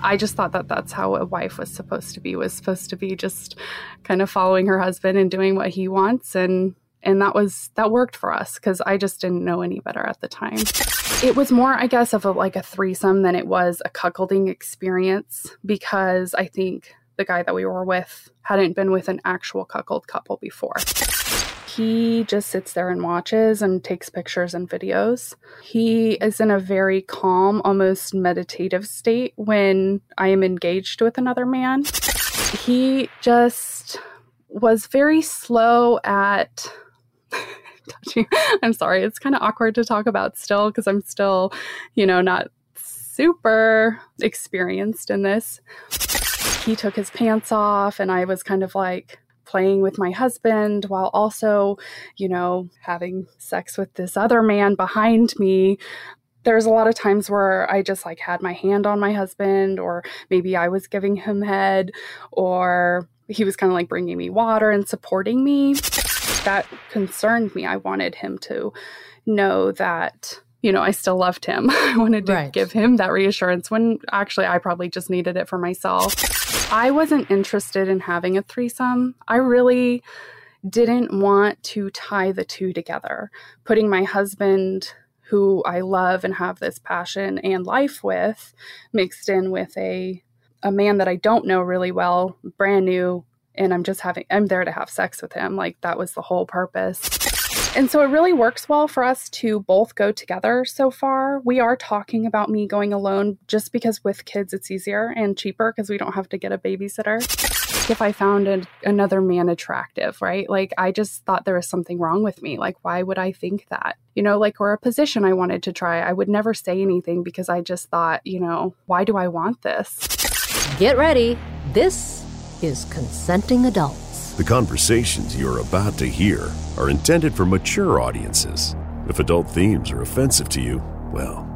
I just thought that that's how a wife was supposed to be was supposed to be just kind of following her husband and doing what he wants. And and that was that worked for us cuz I just didn't know any better at the time. It was more I guess of a like a threesome than it was a cuckolding experience because I think the guy that we were with hadn't been with an actual cuckold couple before he just sits there and watches and takes pictures and videos. He is in a very calm, almost meditative state when I am engaged with another man. He just was very slow at touching. I'm sorry, it's kind of awkward to talk about still because I'm still, you know, not super experienced in this. He took his pants off, and I was kind of like, playing with my husband while also, you know, having sex with this other man behind me. There's a lot of times where I just like had my hand on my husband, or maybe I was giving him head, or he was kind of like bringing me water and supporting me. That concerned me. I wanted him to know that you know, I still loved him. I wanted to right. give him that reassurance when actually I probably just needed it for myself. I wasn't interested in having a threesome. I really didn't want to tie the two together. Putting my husband, who I love and have this passion and life with, mixed in with a a man that I don't know really well, brand new, and I'm just having I'm there to have sex with him. Like that was the whole purpose. And so it really works well for us to both go together so far. We are talking about me going alone just because with kids it's easier and cheaper because we don't have to get a babysitter. If I found a, another man attractive, right? Like I just thought there was something wrong with me. Like, why would I think that? You know, like, or a position I wanted to try. I would never say anything because I just thought, you know, why do I want this? Get ready. This is Consenting Adults. The conversations you're about to hear are intended for mature audiences. If adult themes are offensive to you, well,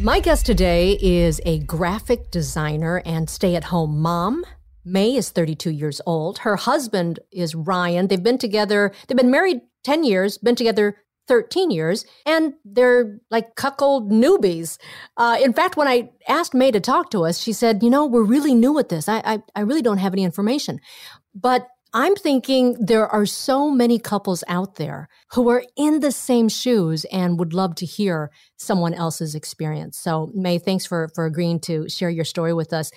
My guest today is a graphic designer and stay at home mom. May is 32 years old. Her husband is Ryan. They've been together, they've been married 10 years, been together 13 years, and they're like cuckold newbies. Uh, in fact, when I asked May to talk to us, she said, You know, we're really new at this. I, I, I really don't have any information. But I'm thinking there are so many couples out there who are in the same shoes and would love to hear someone else's experience. So, May, thanks for for agreeing to share your story with us.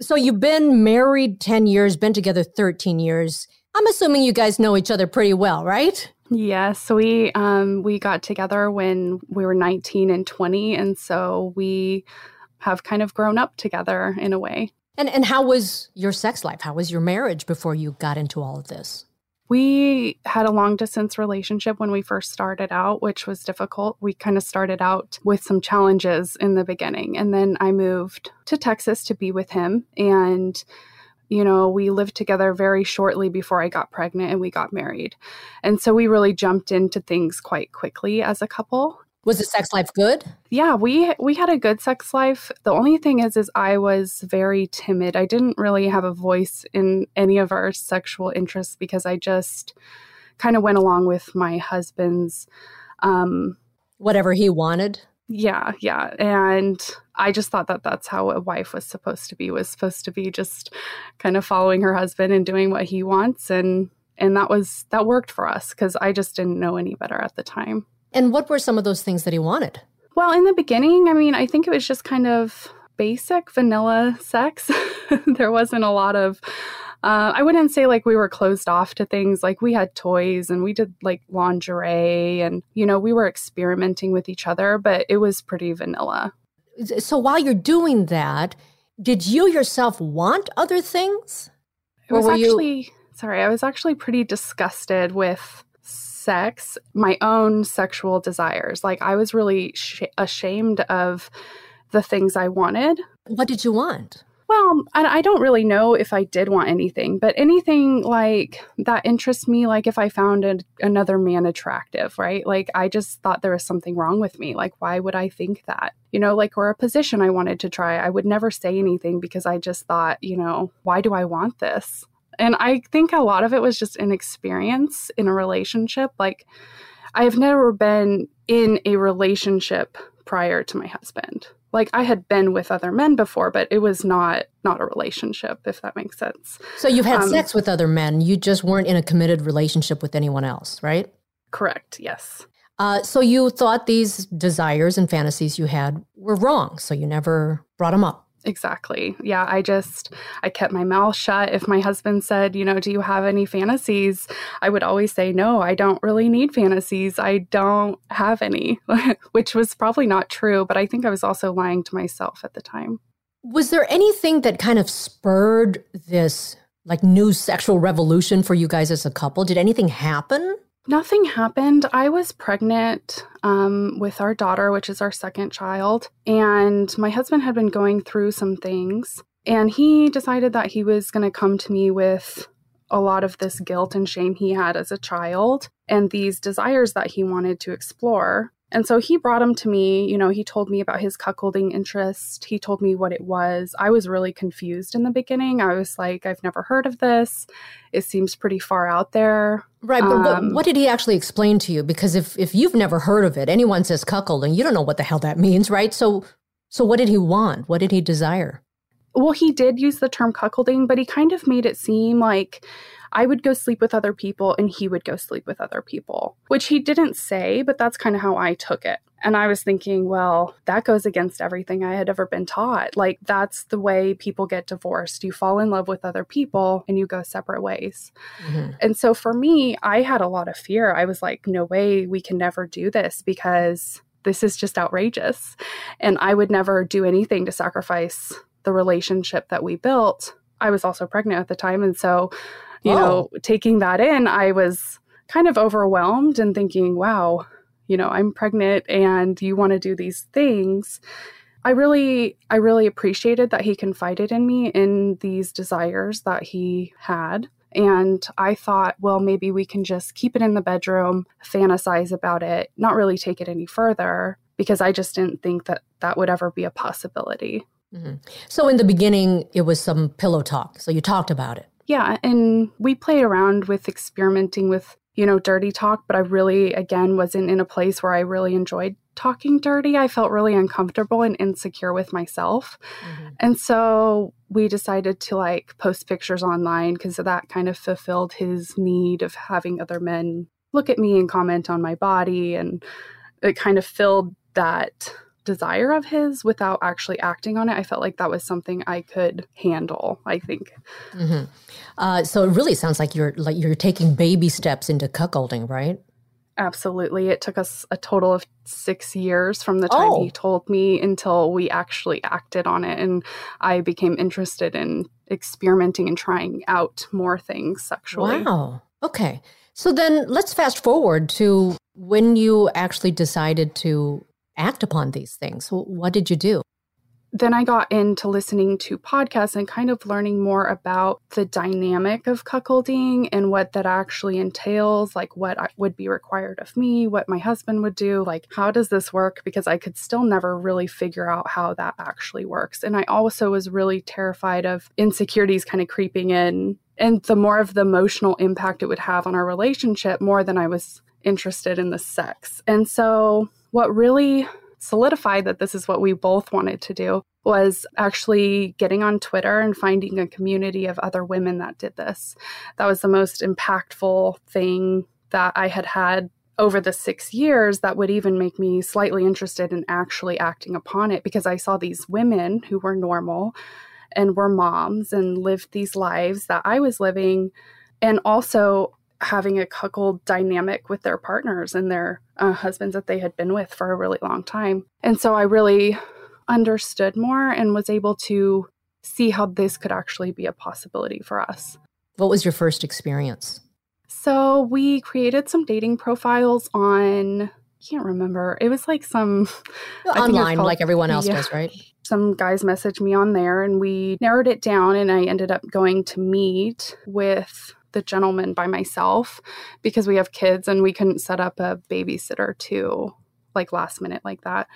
So, you've been married 10 years, been together 13 years. I'm assuming you guys know each other pretty well, right? Yes, we um, we got together when we were 19 and 20, and so we have kind of grown up together in a way. And and how was your sex life? How was your marriage before you got into all of this? We had a long distance relationship when we first started out, which was difficult. We kind of started out with some challenges in the beginning. And then I moved to Texas to be with him. And, you know, we lived together very shortly before I got pregnant and we got married. And so we really jumped into things quite quickly as a couple. Was the sex life good? Yeah, we we had a good sex life. The only thing is is I was very timid. I didn't really have a voice in any of our sexual interests because I just kind of went along with my husband's um whatever he wanted. Yeah, yeah. And I just thought that that's how a wife was supposed to be was supposed to be just kind of following her husband and doing what he wants and and that was that worked for us cuz I just didn't know any better at the time. And what were some of those things that he wanted? Well, in the beginning, I mean, I think it was just kind of basic vanilla sex. there wasn't a lot of uh, I wouldn't say like we were closed off to things. Like we had toys and we did like lingerie and, you know, we were experimenting with each other, but it was pretty vanilla. So while you're doing that, did you yourself want other things? It was actually, you... sorry, I was actually pretty disgusted with sex, my own sexual desires. Like I was really sh- ashamed of the things I wanted. What did you want? Well, I, I don't really know if I did want anything, but anything like that interests me, like if I found a, another man attractive, right? Like I just thought there was something wrong with me. Like, why would I think that? You know, like, or a position I wanted to try. I would never say anything because I just thought, you know, why do I want this? And I think a lot of it was just an experience in a relationship. Like, I've never been in a relationship prior to my husband like I had been with other men before, but it was not not a relationship, if that makes sense. So you've had um, sex with other men, you just weren't in a committed relationship with anyone else, right? Correct. Yes. Uh, so you thought these desires and fantasies you had were wrong, so you never brought them up. Exactly. Yeah, I just I kept my mouth shut. If my husband said, you know, do you have any fantasies? I would always say, "No, I don't really need fantasies. I don't have any." Which was probably not true, but I think I was also lying to myself at the time. Was there anything that kind of spurred this like new sexual revolution for you guys as a couple? Did anything happen? Nothing happened. I was pregnant um, with our daughter, which is our second child, and my husband had been going through some things, and he decided that he was going to come to me with a lot of this guilt and shame he had as a child and these desires that he wanted to explore. And so he brought him to me. You know, he told me about his cuckolding interest. He told me what it was. I was really confused in the beginning. I was like, I've never heard of this. It seems pretty far out there. Right, but um, what, what, did he actually explain to you? Because if if you've never heard of it, anyone says cuckolding, you don't know what the hell that means, right? So so what did he want? What did he desire? Well, he did use the term cuckolding, but he kind of made it seem like I would go sleep with other people and he would go sleep with other people, which he didn't say, but that's kind of how I took it. And I was thinking, well, that goes against everything I had ever been taught. Like, that's the way people get divorced. You fall in love with other people and you go separate ways. Mm-hmm. And so for me, I had a lot of fear. I was like, no way, we can never do this because this is just outrageous. And I would never do anything to sacrifice the relationship that we built. I was also pregnant at the time. And so you oh. know, taking that in, I was kind of overwhelmed and thinking, wow, you know, I'm pregnant and you want to do these things. I really I really appreciated that he confided in me in these desires that he had. And I thought, well, maybe we can just keep it in the bedroom, fantasize about it, not really take it any further, because I just didn't think that that would ever be a possibility. Mm-hmm. So, in the beginning, it was some pillow talk. So, you talked about it. Yeah, and we played around with experimenting with, you know, dirty talk, but I really, again, wasn't in a place where I really enjoyed talking dirty. I felt really uncomfortable and insecure with myself. Mm-hmm. And so we decided to like post pictures online because that kind of fulfilled his need of having other men look at me and comment on my body. And it kind of filled that desire of his without actually acting on it. I felt like that was something I could handle. I think. Mm-hmm. Uh, so it really sounds like you're like you're taking baby steps into cuckolding, right? Absolutely. It took us a total of six years from the time oh. he told me until we actually acted on it. And I became interested in experimenting and trying out more things sexually. Wow. Okay. So then let's fast forward to when you actually decided to act upon these things? What did you do? Then I got into listening to podcasts and kind of learning more about the dynamic of cuckolding and what that actually entails, like what would be required of me, what my husband would do, like how does this work? Because I could still never really figure out how that actually works. And I also was really terrified of insecurities kind of creeping in and the more of the emotional impact it would have on our relationship more than I was interested in the sex. And so what really solidified that this is what we both wanted to do was actually getting on Twitter and finding a community of other women that did this. That was the most impactful thing that I had had over the six years, that would even make me slightly interested in actually acting upon it because I saw these women who were normal and were moms and lived these lives that I was living. And also having a cuckold dynamic with their partners and their uh, husbands that they had been with for a really long time. And so I really understood more and was able to see how this could actually be a possibility for us. What was your first experience? So we created some dating profiles on, I can't remember. It was like some online, called, like everyone else yeah, does, right? Some guys messaged me on there and we narrowed it down, and I ended up going to meet with the gentleman by myself because we have kids and we couldn't set up a babysitter to like last minute like that.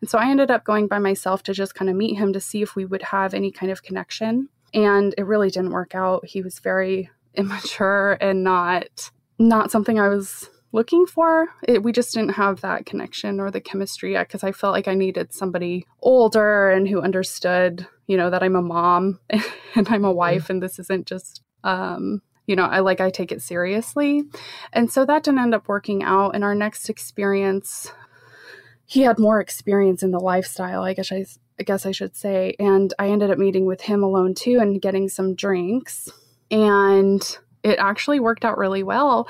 And so I ended up going by myself to just kind of meet him to see if we would have any kind of connection. And it really didn't work out. He was very immature and not not something I was looking for. It, we just didn't have that connection or the chemistry yet because I felt like I needed somebody older and who understood, you know, that I'm a mom and I'm a wife and this isn't just um, you know, I like I take it seriously. And so that didn't end up working out. In our next experience, he had more experience in the lifestyle, I guess I, I guess I should say. And I ended up meeting with him alone too and getting some drinks. And it actually worked out really well.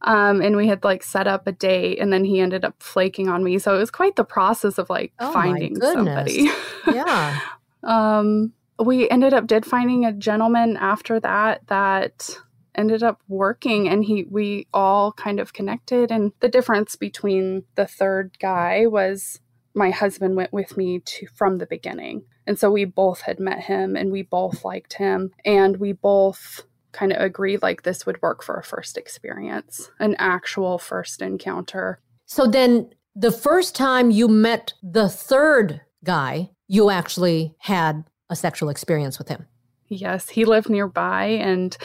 Um, and we had like set up a date and then he ended up flaking on me. So it was quite the process of like oh finding somebody. yeah. um, we ended up did finding a gentleman after that that ended up working and he we all kind of connected. And the difference between the third guy was my husband went with me to from the beginning. And so we both had met him and we both liked him and we both kind of agreed like this would work for a first experience an actual first encounter. So then the first time you met the third guy you actually had a sexual experience with him Yes, he lived nearby and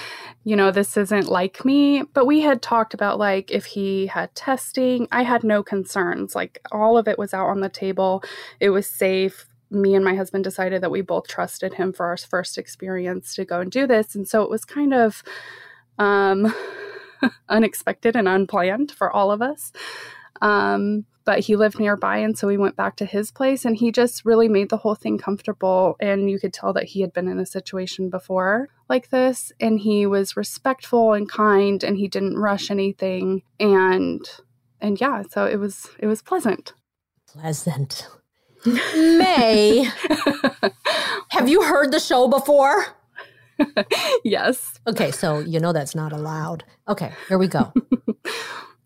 you know, this isn't like me, but we had talked about like if he had testing, I had no concerns. Like all of it was out on the table. It was safe. Me and my husband decided that we both trusted him for our first experience to go and do this. And so it was kind of um unexpected and unplanned for all of us. Um but he lived nearby and so we went back to his place and he just really made the whole thing comfortable and you could tell that he had been in a situation before like this and he was respectful and kind and he didn't rush anything and and yeah so it was it was pleasant. Pleasant. May. Have you heard the show before? Yes. Okay so you know that's not allowed. Okay here we go.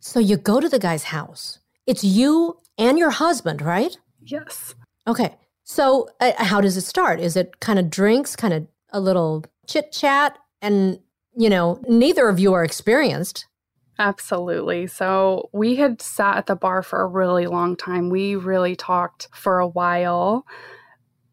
So you go to the guy's house it's you and your husband, right? Yes. Okay. So, uh, how does it start? Is it kind of drinks, kind of a little chit chat? And, you know, neither of you are experienced. Absolutely. So, we had sat at the bar for a really long time. We really talked for a while.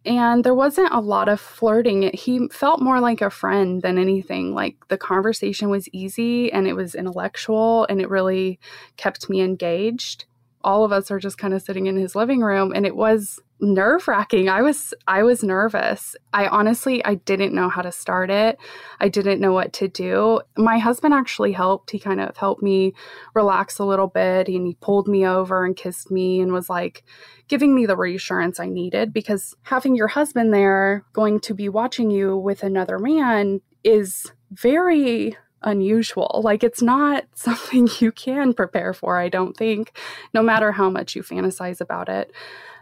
And there wasn't a lot of flirting. He felt more like a friend than anything. Like the conversation was easy and it was intellectual and it really kept me engaged all of us are just kind of sitting in his living room and it was nerve wracking. I was I was nervous. I honestly I didn't know how to start it. I didn't know what to do. My husband actually helped. He kind of helped me relax a little bit and he pulled me over and kissed me and was like giving me the reassurance I needed because having your husband there going to be watching you with another man is very unusual. Like it's not something you can prepare for, I don't think, no matter how much you fantasize about it.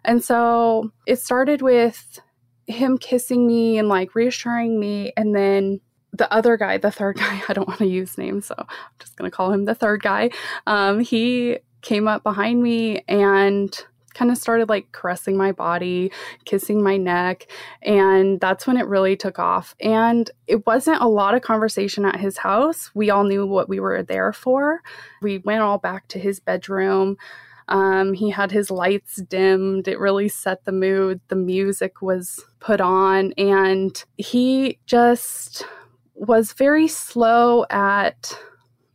And so it started with him kissing me and like reassuring me. And then the other guy, the third guy, I don't want to use names, so I'm just going to call him the third guy. Um, he came up behind me and kind of started like caressing my body, kissing my neck. And that's when it really took off. And it wasn't a lot of conversation at his house. We all knew what we were there for. We went all back to his bedroom. Um, he had his lights dimmed. It really set the mood. The music was put on, and he just was very slow at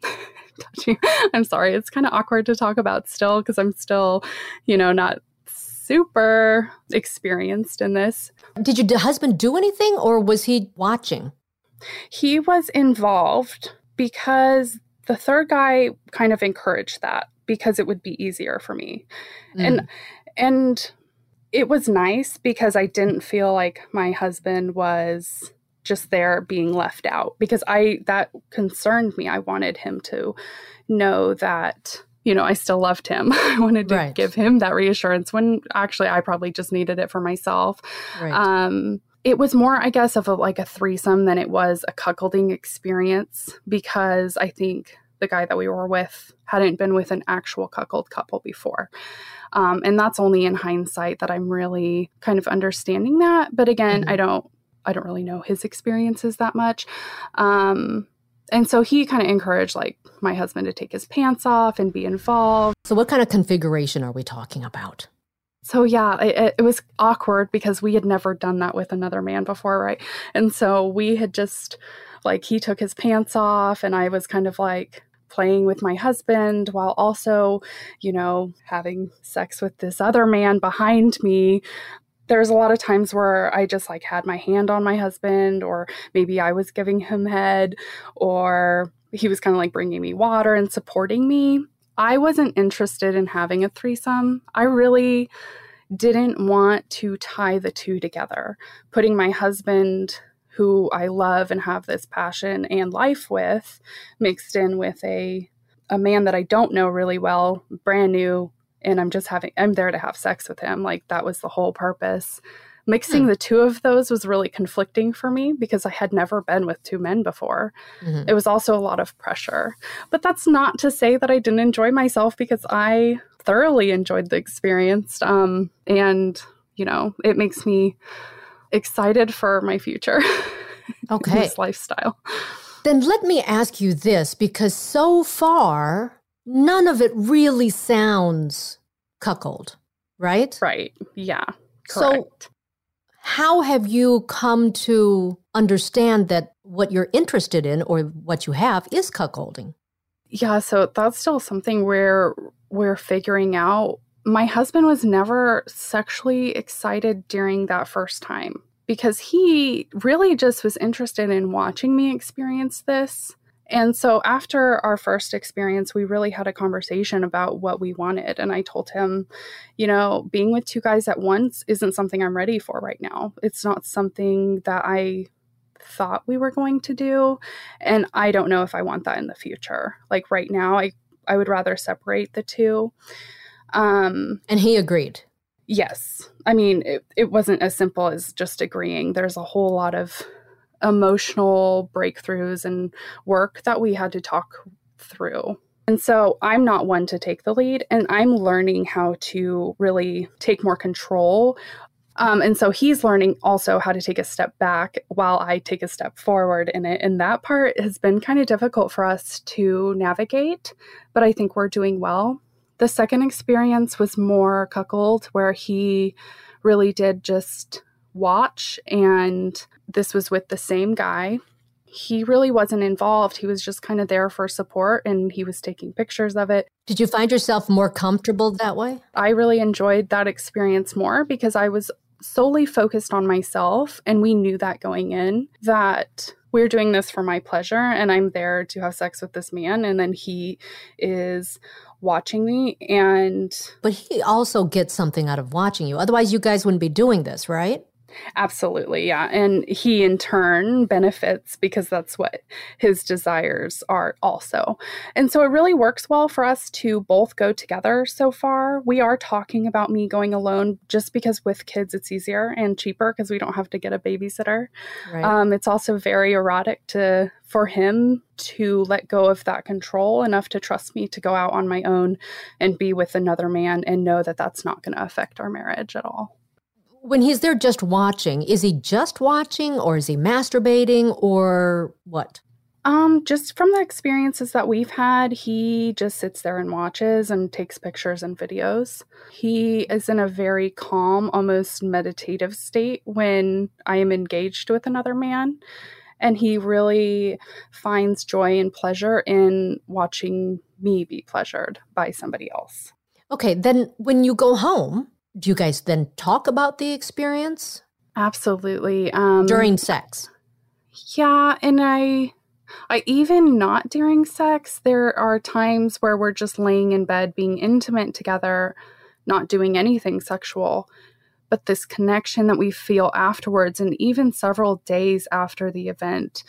touching. I'm sorry, it's kind of awkward to talk about still because I'm still, you know, not super experienced in this. Did your husband do anything or was he watching? He was involved because the third guy kind of encouraged that. because it would be easier for me. Mm. And and it was nice because I didn't feel like my husband was just there being left out because I that concerned me. I wanted him to know that you know, I still loved him. I wanted to right. give him that reassurance when actually I probably just needed it for myself. Right. Um, it was more, I guess, of a, like a threesome than it was a cuckolding experience because I think the guy that we were with hadn't been with an actual cuckold couple before. Um, and that's only in hindsight that I'm really kind of understanding that. But again, mm-hmm. I don't I don't really know his experiences that much. Um, and so he kind of encouraged like my husband to take his pants off and be involved. So what kind of configuration are we talking about? So yeah, it, it, was awkward because we had never done that with another man before, right? And so we had just like he took his pants off and I was kind of like playing with my husband while also, you know, having sex with this other man behind me there's a lot of times where I just like had my hand on my husband, or maybe I was giving him head, or he was kind of like bringing me water and supporting me. I wasn't interested in having a threesome. I really didn't want to tie the two together. Putting my husband, who I love and have this passion and life with, mixed in with a a man that I don't know really well, brand new, and I'm just having I'm there to have sex with him. Like that was the whole purpose. Mixing hmm. the two of those was really conflicting for me because I had never been with two men before. Mm-hmm. It was also a lot of pressure. But that's not to say that I didn't enjoy myself because I thoroughly enjoyed the experience. Um, and, you know, it makes me excited for my future. Okay. this lifestyle. Then let me ask you this because so far none of it really sounds cuckold, right? Right. Yeah. Correct. So, how have you come to understand that what you're interested in or what you have is cuckolding? Yeah, so that's still something where we're figuring out. My husband was never sexually excited during that first time because he really just was interested in watching me experience this and so after our first experience, we really had a conversation about what we wanted. And I told him, you know, being with two guys at once isn't something I'm ready for right now. It's not something that I thought we were going to do. And I don't know if I want that in the future. Like right now, I, I would rather separate the two. Um, and he agreed. Yes. I mean, it, it wasn't as simple as just agreeing. There's a whole lot of emotional breakthroughs and work that we had to talk through. And so I'm not one to take the lead, and I'm learning how to really take more control. Um, and so he's learning also how to take a step back while I take a step forward in it. And that part has been kind of difficult for us to navigate, but I think we're doing well. The second experience was more cuckold, where he really did just watch and this was with the same guy. He really wasn't involved. He was just kind of there for support and he was taking pictures of it. Did you find yourself more comfortable that way? I really enjoyed that experience more because I was solely focused on myself and we knew that going in that we're doing this for my pleasure and I'm there to have sex with this man and then he is watching me and but he also gets something out of watching you otherwise you guys wouldn't be doing this right Absolutely, yeah. And he in turn benefits because that's what his desires are also. And so it really works well for us to both go together so far. We are talking about me going alone just because with kids it's easier and cheaper because we don't have to get a babysitter. Right. Um, it's also very erotic to for him to let go of that control enough to trust me to go out on my own and be with another man and know that that's not going to affect our marriage at all when he's there just watching, is he just watching or is he masturbating or what? Um, just from the experiences that we've had, he just sits there and watches and takes pictures and videos. He is in a very calm, almost meditative state when I am engaged with another man. And he really finds joy and pleasure in watching me be pleasured by somebody else. Okay, then when you go home, do you guys then talk about the experience? Absolutely. Um, During sex? Yeah. And I, I even not during sex, there are times where we're just laying in bed being intimate together, not doing anything sexual. But this connection that we feel afterwards, and even several days after the event,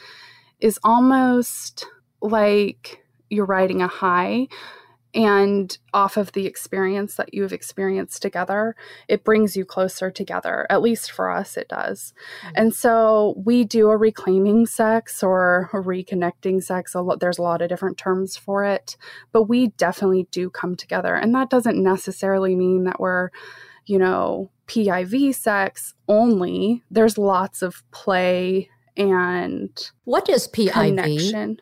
is almost like you're riding a high and off of the experience that you've experienced together it brings you closer together at least for us it does. Mm-hmm. and so we do a reclaiming sex or a reconnecting sex a lot, there's a lot of different terms for it but we definitely do come together. And that doesn't necessarily mean that we're you know piv sex only. There's lots of play and what is piv connection.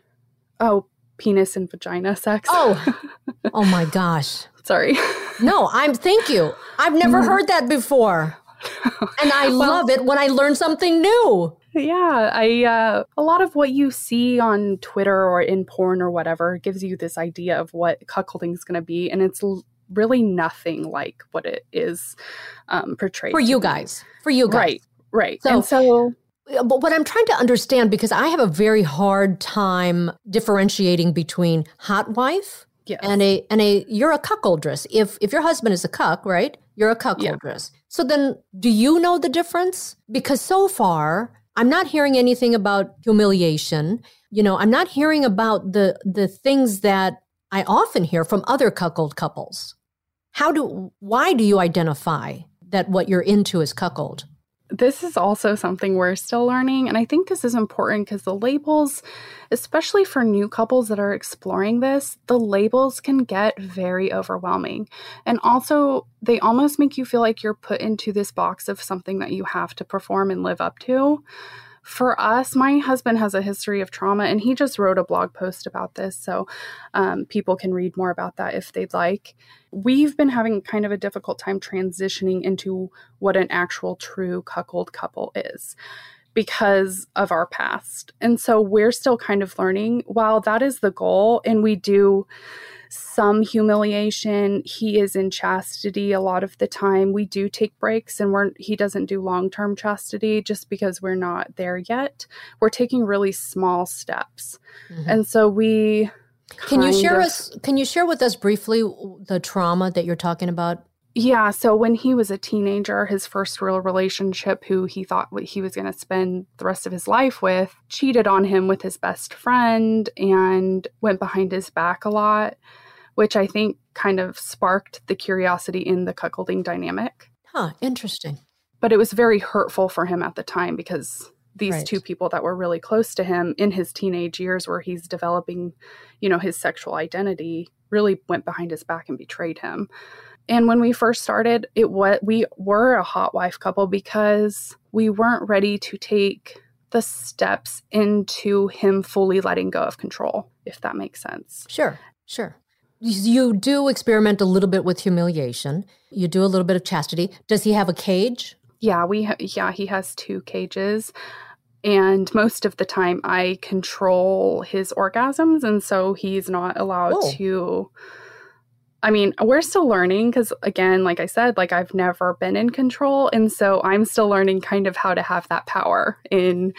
Oh penis and vagina sex. Oh, oh my gosh. Sorry. No, I'm. Thank you. I've never mm. heard that before, and I well, love it when I learn something new. Yeah, I uh, a lot of what you see on Twitter or in porn or whatever gives you this idea of what cuckolding is going to be, and it's l- really nothing like what it is um, portrayed for you guys. For you guys, right? Right. So, and so but what I'm trying to understand, because I have a very hard time differentiating between hot wife yes. and a and a you're a cuckoldress. If if your husband is a cuck, right? You're a cuckoldress. Yeah. So then do you know the difference? Because so far I'm not hearing anything about humiliation. You know, I'm not hearing about the the things that I often hear from other cuckold couples. How do why do you identify that what you're into is cuckold? This is also something we're still learning. And I think this is important because the labels, especially for new couples that are exploring this, the labels can get very overwhelming. And also, they almost make you feel like you're put into this box of something that you have to perform and live up to for us, my husband has a history of trauma, and he just wrote a blog post about this. So um, people can read more about that if they'd like. We've been having kind of a difficult time transitioning into what an actual true cuckold couple is because of our past. And so we're still kind of learning. While that is the goal, and we do some humiliation. He is in chastity a lot of the time. We do take breaks and we're he doesn't do long-term chastity just because we're not there yet. We're taking really small steps. Mm-hmm. And so we Can you share of, us can you share with us briefly the trauma that you're talking about? Yeah, so when he was a teenager, his first real relationship, who he thought he was going to spend the rest of his life with, cheated on him with his best friend and went behind his back a lot which I think kind of sparked the curiosity in the cuckolding dynamic. Huh, interesting. But it was very hurtful for him at the time because these right. two people that were really close to him in his teenage years where he's developing, you know, his sexual identity really went behind his back and betrayed him. And when we first started, it what we were a hot wife couple because we weren't ready to take the steps into him fully letting go of control, if that makes sense. Sure, sure you do experiment a little bit with humiliation. You do a little bit of chastity. Does he have a cage? Yeah, we ha- yeah, he has two cages. And most of the time I control his orgasms and so he's not allowed oh. to I mean, we're still learning because, again, like I said, like I've never been in control. And so I'm still learning kind of how to have that power in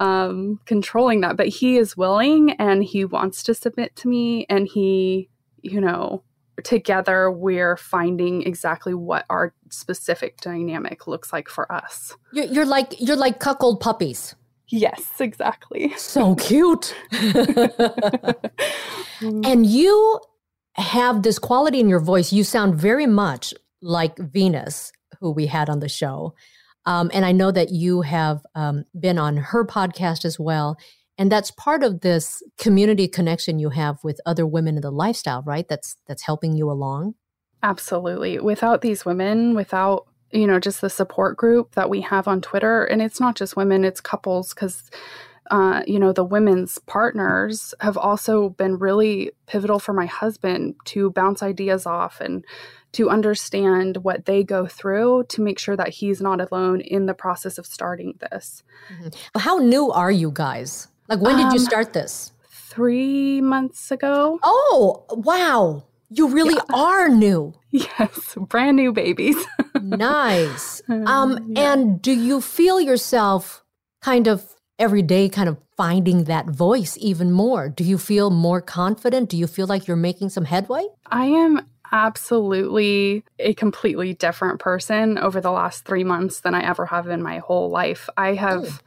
um, controlling that. But he is willing and he wants to submit to me and he you know, together we're finding exactly what our specific dynamic looks like for us. You're, you're like you're like cuckold puppies. Yes, exactly. So cute. and you have this quality in your voice. You sound very much like Venus, who we had on the show. Um, and I know that you have um, been on her podcast as well. And that's part of this community connection you have with other women in the lifestyle, right? That's that's helping you along. Absolutely. Without these women, without you know just the support group that we have on Twitter, and it's not just women, it's couples because uh, you know, the women's partners have also been really pivotal for my husband to bounce ideas off and to understand what they go through to make sure that he's not alone in the process of starting this. Mm-hmm. How new are you guys? Like, when did um, you start this? Three months ago. Oh, wow. You really yeah. are new. Yes, brand new babies. nice. Um, yeah. And do you feel yourself kind of every day kind of finding that voice even more? Do you feel more confident? Do you feel like you're making some headway? I am absolutely a completely different person over the last three months than I ever have in my whole life. I have. Oh.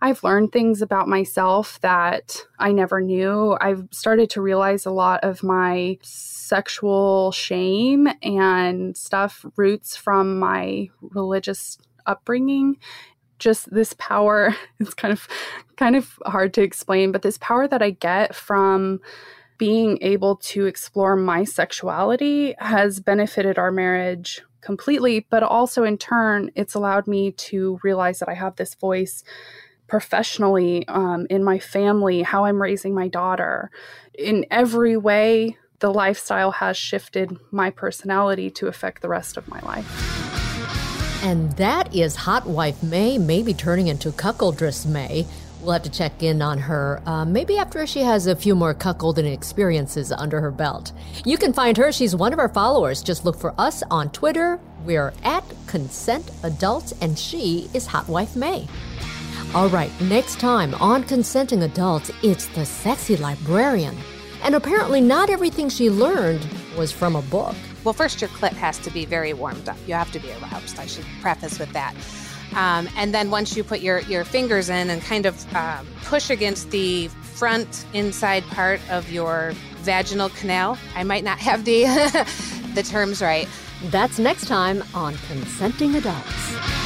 I've learned things about myself that I never knew. I've started to realize a lot of my sexual shame and stuff roots from my religious upbringing just this power it's kind of kind of hard to explain but this power that i get from being able to explore my sexuality has benefited our marriage completely but also in turn it's allowed me to realize that i have this voice professionally um, in my family how i'm raising my daughter in every way the lifestyle has shifted my personality to affect the rest of my life and that is Hot Wife May, maybe turning into Cuckoldress May. We'll have to check in on her, uh, maybe after she has a few more cuckolding experiences under her belt. You can find her. She's one of our followers. Just look for us on Twitter. We're at Consent Adults, and she is Hot Wife May. All right, next time on Consenting Adults, it's the sexy librarian. And apparently, not everything she learned was from a book. Well, first, your clit has to be very warmed up. You have to be aroused. I should preface with that. Um, and then once you put your, your fingers in and kind of um, push against the front inside part of your vaginal canal, I might not have the, the terms right. That's next time on Consenting Adults.